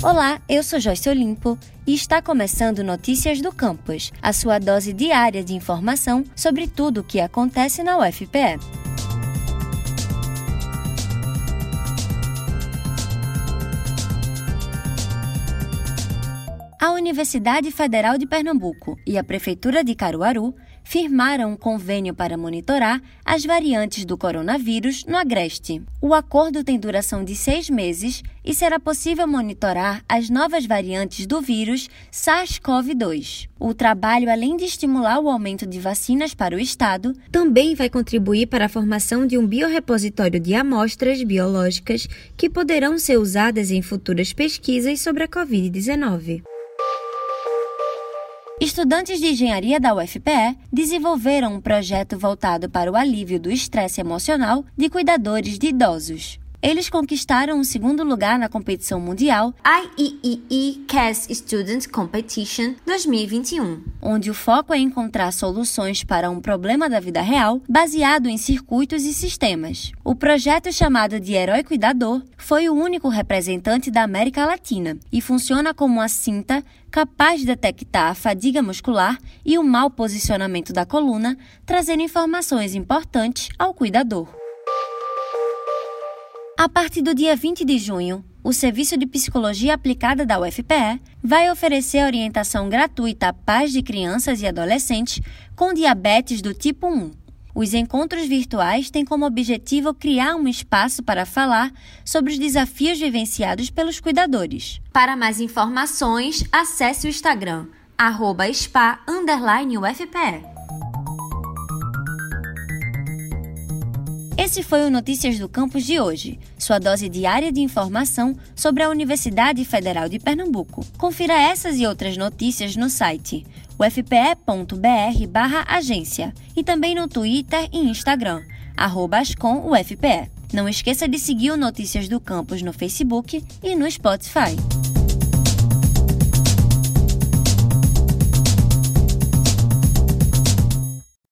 Olá, eu sou Joyce Olimpo e está começando Notícias do Campus, a sua dose diária de informação sobre tudo o que acontece na UFPE. A Universidade Federal de Pernambuco e a Prefeitura de Caruaru firmaram um convênio para monitorar as variantes do coronavírus no Agreste. O acordo tem duração de seis meses e será possível monitorar as novas variantes do vírus SARS-CoV-2. O trabalho, além de estimular o aumento de vacinas para o Estado, também vai contribuir para a formação de um biorepositório de amostras biológicas que poderão ser usadas em futuras pesquisas sobre a Covid-19. Estudantes de engenharia da UFPE desenvolveram um projeto voltado para o alívio do estresse emocional de cuidadores de idosos. Eles conquistaram o segundo lugar na competição mundial IEEE CAS Student Competition 2021, onde o foco é encontrar soluções para um problema da vida real baseado em circuitos e sistemas. O projeto chamado de Herói Cuidador foi o único representante da América Latina e funciona como uma cinta capaz de detectar a fadiga muscular e o mau posicionamento da coluna, trazendo informações importantes ao cuidador. A partir do dia 20 de junho, o Serviço de Psicologia Aplicada da UFPE vai oferecer orientação gratuita a pais de crianças e adolescentes com diabetes do tipo 1. Os encontros virtuais têm como objetivo criar um espaço para falar sobre os desafios vivenciados pelos cuidadores. Para mais informações, acesse o Instagram, arroba spa_ufpe. Esse foi o Notícias do Campus de hoje, sua dose diária de informação sobre a Universidade Federal de Pernambuco. Confira essas e outras notícias no site ufpe.br/agência e também no Twitter e Instagram, @ascomufpe. Não esqueça de seguir o Notícias do Campus no Facebook e no Spotify.